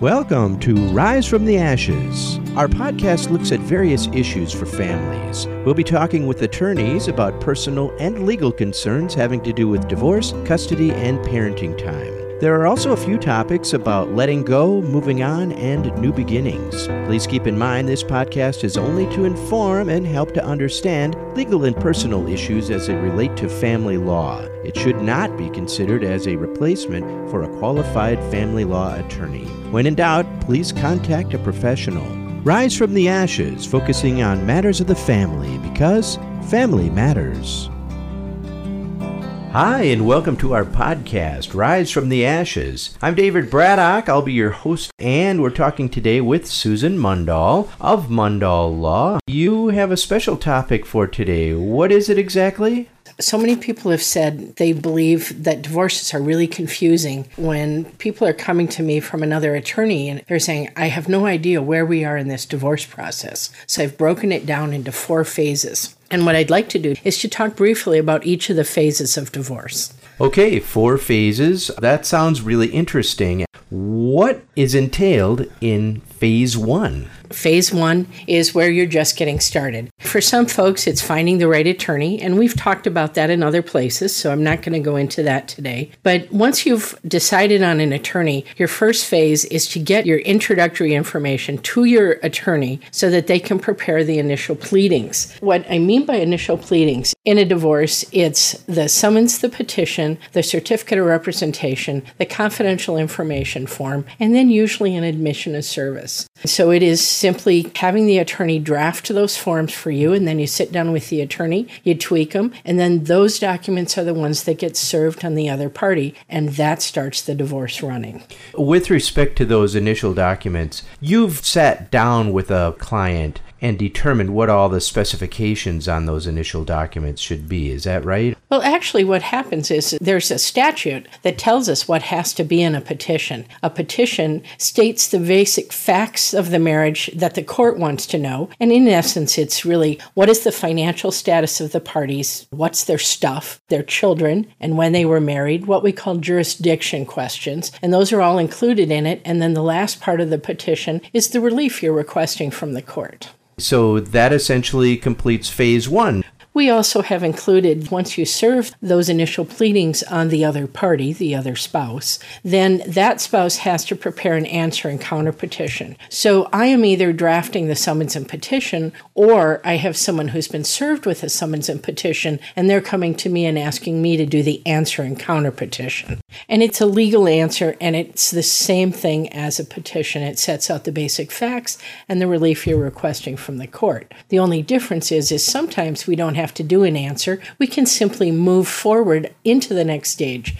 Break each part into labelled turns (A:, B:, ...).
A: Welcome to Rise from the Ashes. Our podcast looks at various issues for families. We'll be talking with attorneys about personal and legal concerns having to do with divorce, custody, and parenting time. There are also a few topics about letting go, moving on, and new beginnings. Please keep in mind this podcast is only to inform and help to understand legal and personal issues as they relate to family law. It should not be considered as a replacement for a qualified family law attorney. When in doubt, please contact a professional. Rise from the ashes, focusing on matters of the family because family matters. Hi, and welcome to our podcast, Rise from the Ashes. I'm David Braddock. I'll be your host, and we're talking today with Susan Mundahl of Mundahl Law. You have a special topic for today. What is it exactly?
B: So many people have said they believe that divorces are really confusing when people are coming to me from another attorney and they're saying, I have no idea where we are in this divorce process. So I've broken it down into four phases. And what I'd like to do is to talk briefly about each of the phases of divorce.
A: Okay, four phases. That sounds really interesting. What is entailed in phase one?
B: Phase one is where you're just getting started. For some folks, it's finding the right attorney, and we've talked about that in other places, so I'm not going to go into that today. But once you've decided on an attorney, your first phase is to get your introductory information to your attorney so that they can prepare the initial pleadings. What I mean by initial pleadings in a divorce, it's the summons, the petition, the certificate of representation, the confidential information form, and then usually an admission of service. So it is simply having the attorney draft those forms for you, and then you sit down with the attorney, you tweak them, and then those documents are the ones that get served on the other party, and that starts the divorce running.
A: With respect to those initial documents, you've sat down with a client and determine what all the specifications on those initial documents should be. Is that right?
B: Well, actually, what happens is there's a statute that tells us what has to be in a petition. A petition states the basic facts of the marriage that the court wants to know. And in essence, it's really what is the financial status of the parties, what's their stuff, their children, and when they were married, what we call jurisdiction questions. And those are all included in it. And then the last part of the petition is the relief you're requesting from the court.
A: So that essentially completes phase one.
B: We also have included once you serve those initial pleadings on the other party, the other spouse, then that spouse has to prepare an answer and counter petition. So I am either drafting the summons and petition or I have someone who's been served with a summons and petition and they're coming to me and asking me to do the answer and counter petition. And it's a legal answer and it's the same thing as a petition. It sets out the basic facts and the relief you're requesting from the court. The only difference is is sometimes we don't have to do an answer. We can simply move forward into the next stage.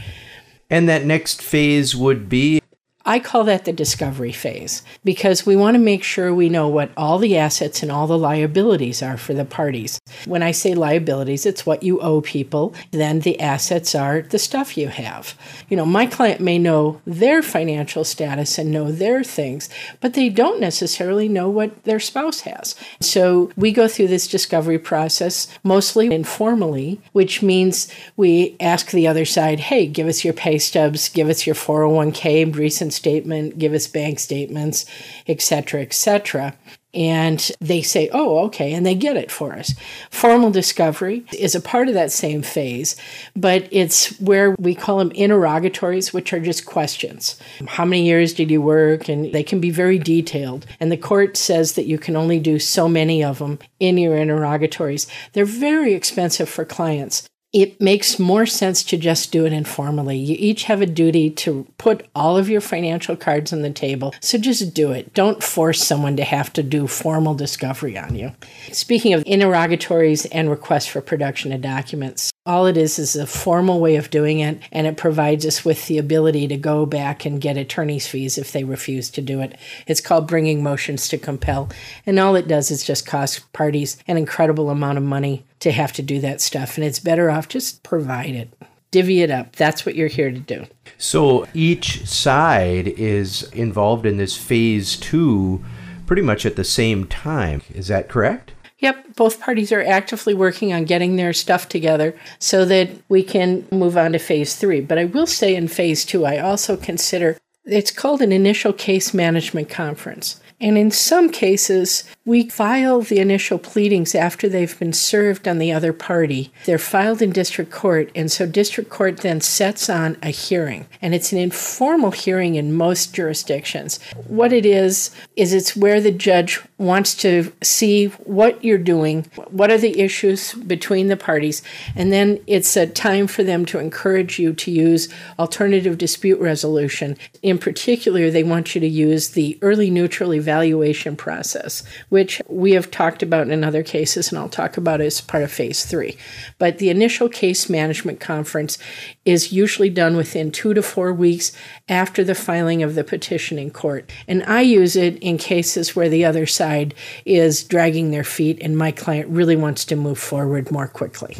A: And that next phase would be
B: I call that the discovery phase because we want to make sure we know what all the assets and all the liabilities are for the parties. When I say liabilities, it's what you owe people. Then the assets are the stuff you have. You know, my client may know their financial status and know their things, but they don't necessarily know what their spouse has. So we go through this discovery process mostly informally, which means we ask the other side, hey, give us your pay stubs, give us your 401k, recent statement, give us bank statements, etc., etc. And they say, oh, okay, and they get it for us. Formal discovery is a part of that same phase, but it's where we call them interrogatories, which are just questions. How many years did you work? And they can be very detailed. And the court says that you can only do so many of them in your interrogatories. They're very expensive for clients it makes more sense to just do it informally. You each have a duty to put all of your financial cards on the table. So just do it. Don't force someone to have to do formal discovery on you. Speaking of interrogatories and requests for production of documents, all it is is a formal way of doing it, and it provides us with the ability to go back and get attorney's fees if they refuse to do it. It's called bringing motions to compel, and all it does is just cost parties an incredible amount of money to have to do that stuff, and it's better off just provide it. Divvy it up. That's what you're here to do.
A: So each side is involved in this phase two pretty much at the same time. Is that correct?
B: Yep, both parties are actively working on getting their stuff together so that we can move on to phase three. But I will say in phase two, I also consider It's called an initial case management conference. And in some cases, we file the initial pleadings after they've been served on the other party. They're filed in district court, and so district court then sets on a hearing. And it's an informal hearing in most jurisdictions. What it is, is it's where the judge wants to see what you're doing, what are the issues between the parties, and then it's a time for them to encourage you to use alternative dispute resolution. In particular, they want you to use the early neutral evaluation process, which we have talked about in other cases, and I'll talk about as part of phase three. But the initial case management conference is usually done within two to four weeks after the filing of the petition in court. And I use it in cases where the other side is dragging their feet and my client really wants to move forward more quickly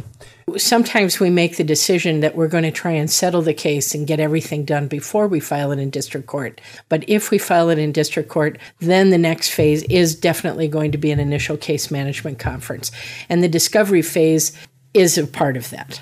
B: sometimes we make the decision that we're going to try and settle the case and get everything done before we file it in district court. But if we file it in district court, then the next phase is definitely going to be an initial case management conference. And the discovery phase is a part of that.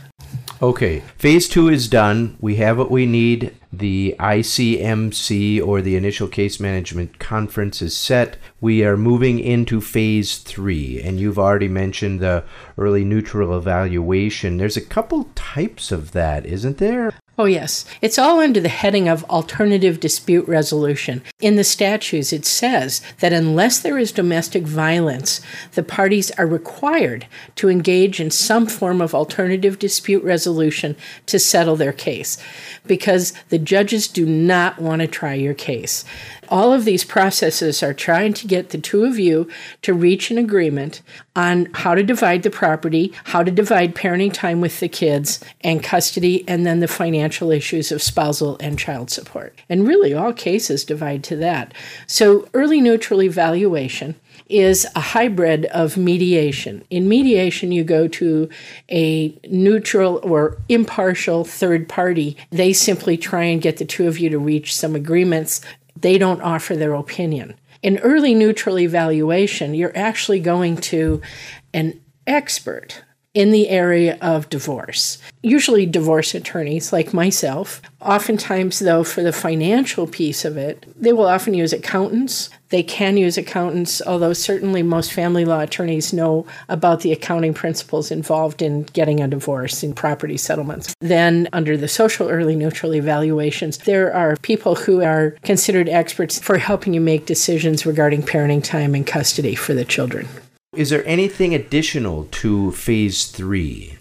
A: Okay, phase two is done. We have what we need. The ICMC or the initial case management conference is set. We are moving into phase three, and you've already mentioned the early neutral evaluation. There's a couple types of that, isn't there?
B: Oh, yes. It's all under the heading of alternative dispute resolution. In the statutes, it says that unless there is domestic violence, the parties are required to engage in some form of alternative dispute resolution to settle their case because the judges do not want to try your case. All of these processes are trying to get the two of you to reach an agreement on how to divide the property, how to divide parenting time with the kids, and custody, and then the financial issues of spousal and child support. And really, all cases divide to that. So, early neutral evaluation is a hybrid of mediation. In mediation, you go to a neutral or impartial third party. They simply try and get the two of you to reach some agreements they don't offer their opinion. In early neutral evaluation, you're actually going to an expert in the area of divorce. Usually, divorce attorneys like myself. Oftentimes, though, for the financial piece of it, they will often use accountants. They can use accountants, although certainly most family law attorneys know about the accounting principles involved in getting a divorce and property settlements. Then, under the social early neutral evaluations, there are people who are considered experts for helping you make decisions regarding parenting time and custody for the children.
A: Is there anything additional to phase three?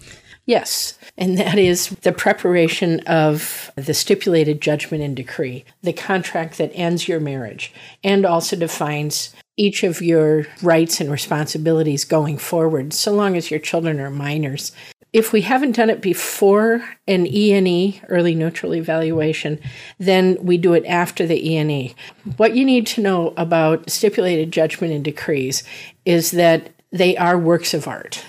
B: Yes, and that is the preparation of the stipulated judgment and decree, the contract that ends your marriage, and also defines each of your rights and responsibilities going forward, so long as your children are minors. If we haven't done it before an ENE, early neutral evaluation, then we do it after the ENE. What you need to know about stipulated judgment and decrees is that they are works of art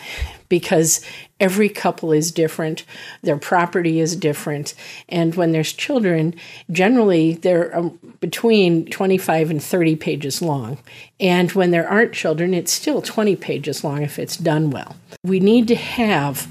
B: because every couple is different, their property is different, and when there's children, generally they're um, between 25 and 30 pages long. And when there aren't children, it's still 20 pages long if it's done well. We need to have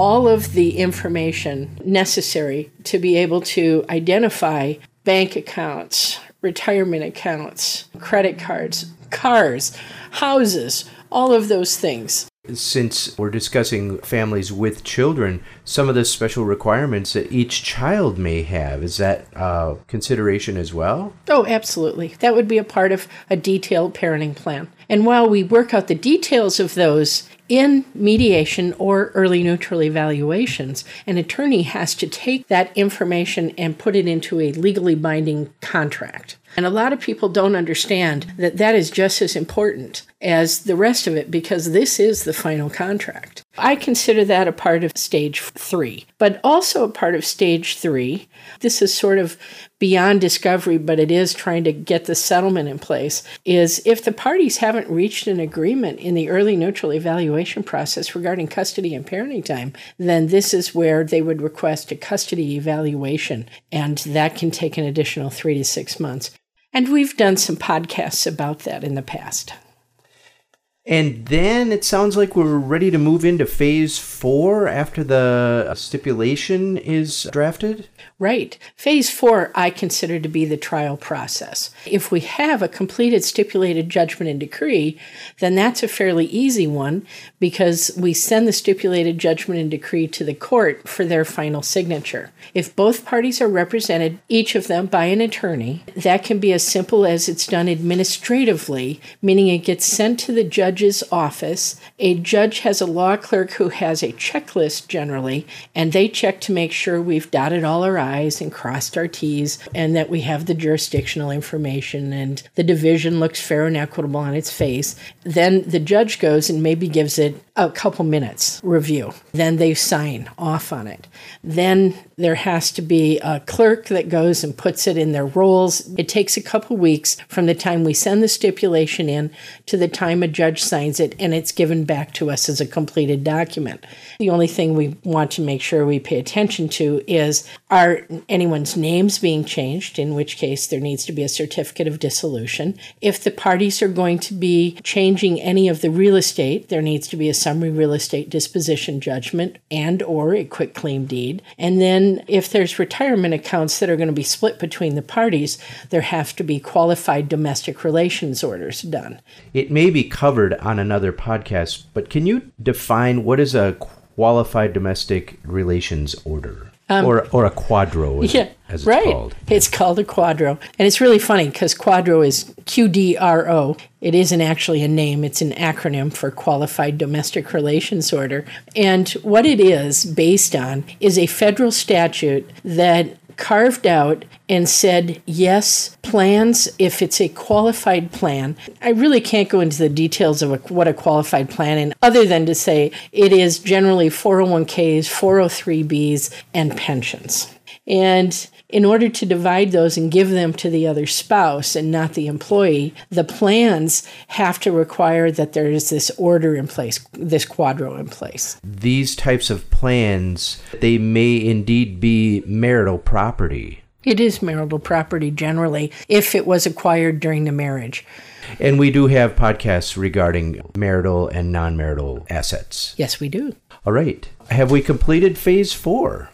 B: all of the information necessary to be able to identify bank accounts, retirement accounts, credit cards, cars, houses, all of those things.
A: Since we're discussing families with children, some of the special requirements that each child may have, is that uh, consideration as well?
B: Oh, absolutely. That would be a part of a detailed parenting plan. And while we work out the details of those in mediation or early neutral evaluations, an attorney has to take that information and put it into a legally binding contract. And a lot of people don't understand that that is just as important as the rest of it because this is the final contract. I consider that a part of stage three, but also a part of stage three. This is sort of beyond discovery, but it is trying to get the settlement in place. Is if the parties haven't reached an agreement in the early neutral evaluation process regarding custody and parenting time, then this is where they would request a custody evaluation, and that can take an additional three to six months. And we've done some podcasts about that in the past.
A: And then it sounds like we're ready to move into phase four after the uh, stipulation is drafted.
B: Right. Phase four, I consider to be the trial process. If we have a completed stipulated judgment and decree, then that's a fairly easy one because we send the stipulated judgment and decree to the court for their final signature. If both parties are represented, each of them by an attorney, that can be as simple as it's done administratively, meaning it gets sent to the judge's office. A judge has a law clerk who has a checklist generally, and they check to make sure we've dotted all our I's and crossed our T's and that we have the jurisdictional information and the division looks fair and equitable on its face. Then the judge goes and maybe gives it a couple minutes review. Then they sign off on it. Then there has to be a clerk that goes and puts it in their rolls. It takes a couple weeks from the time we send the stipulation in to the time a judge signs it and it's given back to us as a completed document. The only thing we want to make sure we pay attention to is are anyone's names being changed, in which case there needs to be a certificate of dissolution. If the parties are going to be changing any of the real estate, there needs to be a summary real estate disposition judgment and or a quick claim deed. And then if there's retirement accounts that are going to be split between the parties, there have to be qualified domestic relations orders done.
A: It may be covered on another podcast, but can you define what is a qualified domestic relations order? Um, or, or a quadro, as, yeah, as it's
B: right.
A: called.
B: It's called a quadro. And it's really funny because quadro is Q D R O. It isn't actually a name, it's an acronym for Qualified Domestic Relations Order. And what it is based on is a federal statute that carved out and said, yes, plans, if it's a qualified plan, I really can't go into the details of a, what a qualified plan is, other than to say it is generally 401ks, 403bs, and pensions. And in order to divide those and give them to the other spouse and not the employee, the plans have to require that there is this order in place, this quadro in place.
A: These types of plans, they may indeed be marital property.
B: It is marital property generally if it was acquired during the marriage.
A: And we do have podcasts regarding marital and non marital assets.
B: Yes, we do.
A: All right. Have we completed phase four?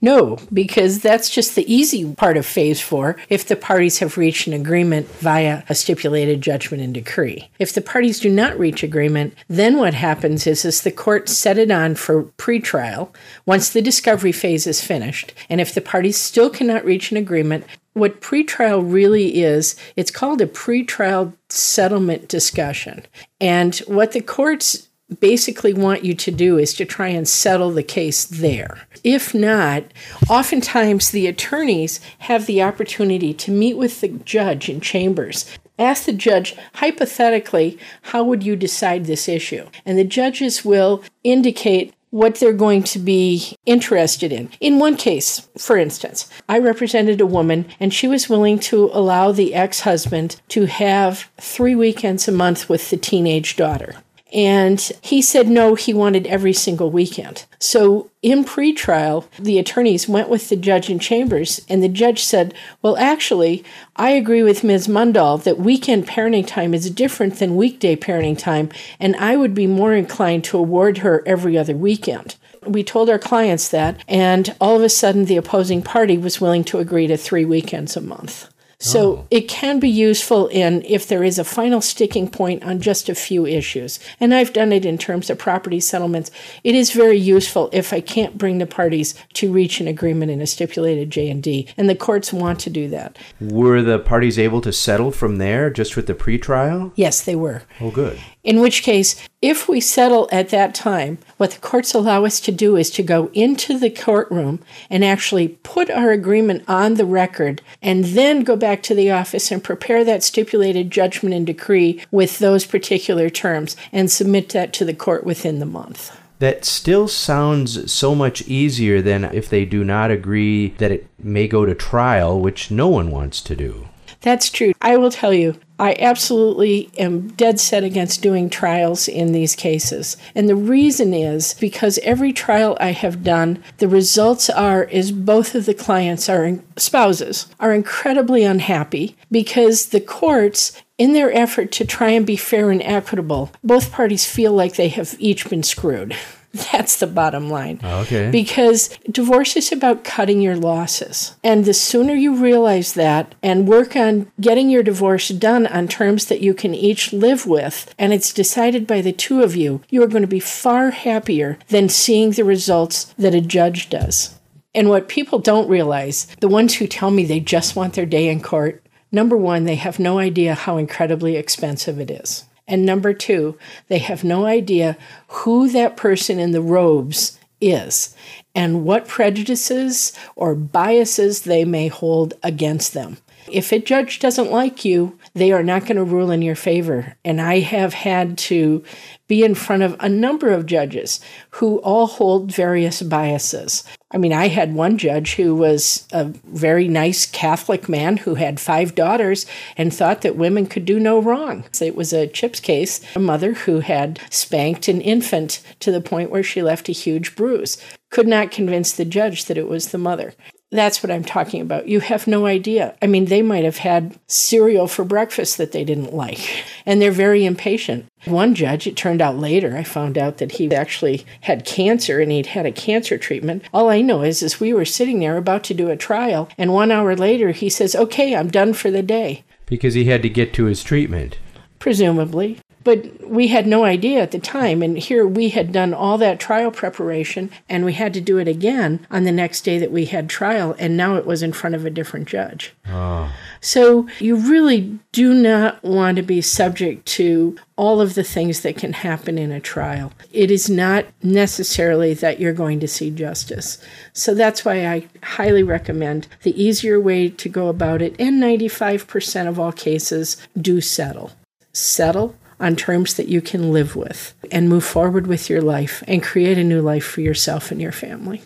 B: No, because that's just the easy part of phase four if the parties have reached an agreement via a stipulated judgment and decree. If the parties do not reach agreement, then what happens is, is the court set it on for pretrial once the discovery phase is finished. And if the parties still cannot reach an agreement, what pretrial really is, it's called a pretrial settlement discussion. And what the courts basically want you to do is to try and settle the case there. If not, oftentimes the attorneys have the opportunity to meet with the judge in chambers. Ask the judge, hypothetically, how would you decide this issue? And the judges will indicate what they're going to be interested in. In one case, for instance, I represented a woman and she was willing to allow the ex husband to have three weekends a month with the teenage daughter. And he said no, he wanted every single weekend. So in pretrial, the attorneys went with the judge in chambers, and the judge said, Well, actually, I agree with Ms. Mundahl that weekend parenting time is different than weekday parenting time, and I would be more inclined to award her every other weekend. We told our clients that, and all of a sudden, the opposing party was willing to agree to three weekends a month. So oh. it can be useful in if there is a final sticking point on just a few issues. And I've done it in terms of property settlements. It is very useful if I can't bring the parties to reach an agreement in a stipulated J&D, and the courts want to do that.
A: Were the parties able to settle from there just with the pretrial?
B: Yes, they were.
A: Oh, good.
B: In which case, if we settle at that time, what the courts allow us to do is to go into the courtroom and actually put our agreement on the record and then go back to the office and prepare that stipulated judgment and decree with those particular terms and submit that to the court within the month.
A: That still sounds so much easier than if they do not agree that it may go to trial, which no one wants to do.
B: That's true. I will tell you, I absolutely am dead set against doing trials in these cases. And the reason is because every trial I have done, the results are is both of the clients are spouses are incredibly unhappy because the courts in their effort to try and be fair and equitable, both parties feel like they have each been screwed. That's the bottom line.
A: Oh, okay.
B: Because divorce is about cutting your losses. And the sooner you realize that and work on getting your divorce done on terms that you can each live with, and it's decided by the two of you, you are going to be far happier than seeing the results that a judge does. And what people don't realize, the ones who tell me they just want their day in court, number one, they have no idea how incredibly expensive it is. And number two, they have no idea who that person in the robes is and what prejudices or biases they may hold against them. If a judge doesn't like you, they are not going to rule in your favor. And I have had to be in front of a number of judges who all hold various biases. I mean, I had one judge who was a very nice Catholic man who had five daughters and thought that women could do no wrong. It was a CHIPS case, a mother who had spanked an infant to the point where she left a huge bruise. Could not convince the judge that it was the mother. That's what I'm talking about. You have no idea. I mean, they might have had cereal for breakfast that they didn't like, and they're very impatient. One judge, it turned out later, I found out that he actually had cancer and he'd had a cancer treatment. All I know is, is we were sitting there about to do a trial, and one hour later he says, Okay, I'm done for the day.
A: Because he had to get to his treatment.
B: Presumably. But we had no idea at the time. And here we had done all that trial preparation and we had to do it again on the next day that we had trial. And now it was in front of a different judge.
A: Oh.
B: So you really do not want to be subject to all of the things that can happen in a trial. It is not necessarily that you're going to see justice. So that's why I highly recommend the easier way to go about it. And 95% of all cases do settle. Settle on terms that you can live with and move forward with your life and create a new life for yourself and your family.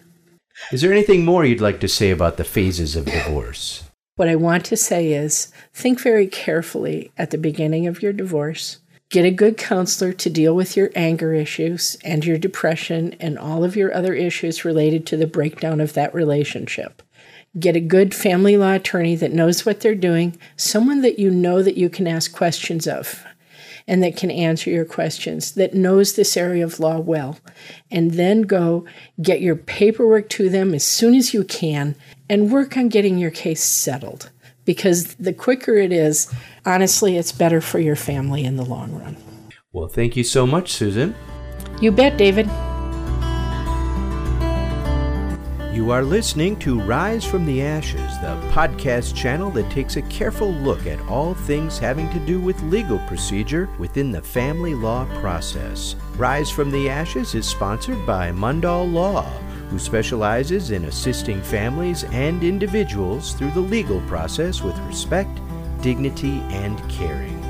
A: Is there anything more you'd like to say about the phases of divorce?
B: What I want to say is think very carefully at the beginning of your divorce. Get a good counselor to deal with your anger issues and your depression and all of your other issues related to the breakdown of that relationship. Get a good family law attorney that knows what they're doing, someone that you know that you can ask questions of and that can answer your questions, that knows this area of law well. And then go get your paperwork to them as soon as you can and work on getting your case settled. Because the quicker it is, honestly, it's better for your family in the long run.
A: Well, thank you so much, Susan.
B: You bet, David.
A: You are listening to Rise from the Ashes, the podcast channel that takes a careful look at all things having to do with legal procedure within the family law process. Rise from the Ashes is sponsored by Mundahl Law, who specializes in assisting families and individuals through the legal process with respect, dignity, and caring.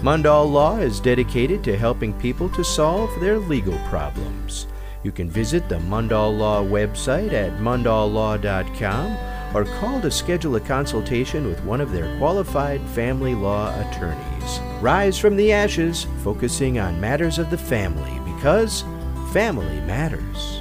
A: Mundahl Law is dedicated to helping people to solve their legal problems. You can visit the Mundahl Law website at mundahllaw.com or call to schedule a consultation with one of their qualified family law attorneys. Rise from the ashes, focusing on matters of the family because family matters.